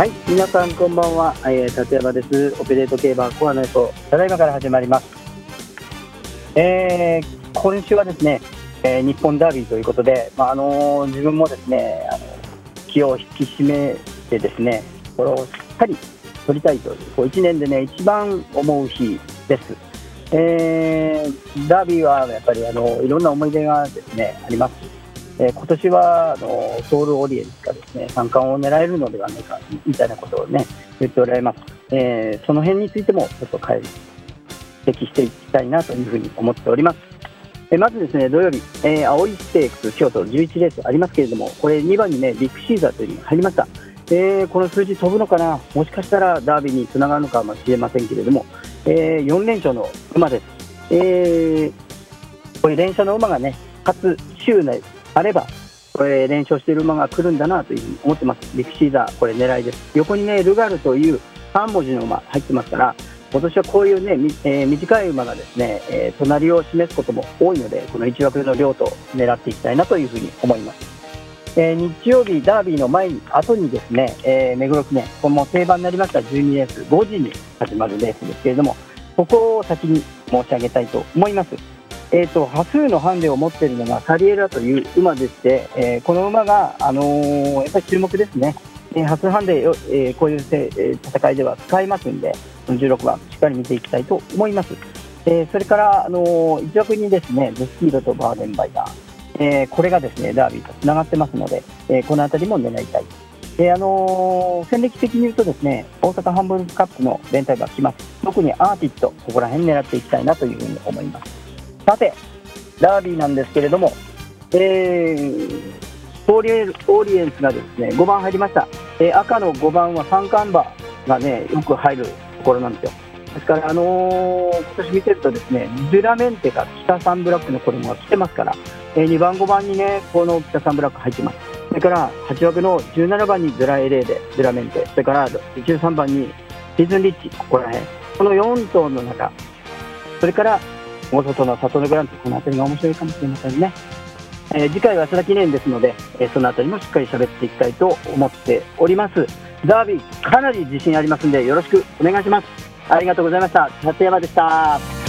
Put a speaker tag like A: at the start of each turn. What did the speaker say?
A: はい、皆さんこんばんは、えー、立山です。オペレート競馬コアの予想、ただいまから始まります。えー、今週はですね、えー日本ダービーということで、まああのー自分もですね、あの気を引き締めてですね、これをしっかり取りたいという、こう1年でね、一番思う日です。えーダービーはやっぱりあのいろんな思い出がですねあります。えー今年はあのソウルオリエンスがですね三冠を狙えるのではないかみたいなことをね言っておられます。えーその辺についてもちょっと解析していきたいなというふうに思っております。えーまずですね土曜日、えー、青いステークス京都11レースありますけれどもこれ2番にねビッグシーザーというのが入りました。えーこの数字飛ぶのかな？もしかしたらダービーにつながるのかもしれませんけれども、え4連勝の馬です。えーこういう連勝の馬がね、かつ週内あれば、これ連勝している馬が来るんだなというふうに思ってます。ビッグシーザー、これ狙いです。横にね、ルガルという3文字の馬入ってますから、今年はこういうね、えー短い馬がですね、えー隣を示すことも多いので、この1枠の量と狙っていきたいなというふうに思います。えー日曜日、ダービーの前に、後にですね、え目黒記念、これも定番になりました12レース、5時に始まるレースですけれども、ここを先に申し上げたいと思います。えー、と多数のハンデを持っているのがサリエラという馬でして、えーこの馬が、あのーやっぱり注目ですね、えー、多数ハンデを、えーこういうせ、え戦いでは使いますんで、16番、しっかり見ていきたいと思います。えそれから、あのー一枠にですねズスキードとバーデンバイダー、えこれがですねダービーとつながってますので、えこの辺りも狙いたい。であの戦歴的に言うとですね大阪ハンブルカップの連帯が来ます特にアーティットここら辺狙っていきたいなというふうに思いますさてダービーなんですけれども、えーオーリエンオーリエンスがですね5番入りました、えー赤の5番は三冠馬がねよく入るところなんですよ。ですから、あのー今年見てるとですねデュラメンテが北サンブラックの子供が来てますから、え2番5番にねこの北サンブラック入ってます。それから8枠の17番にドラエレーでドラメンテ、それから13番にシーズンリッチ、ここら辺、この4頭の中、それから大外の里のグランプリ、この辺りが面白いかもしれませんね。えー次回は朝田記念ですので、えーその辺りもしっかり喋っていきたいと思っております。ダービー、かなり自信ありますんで、よろしくお願いします。ありがとうございました。立山でした。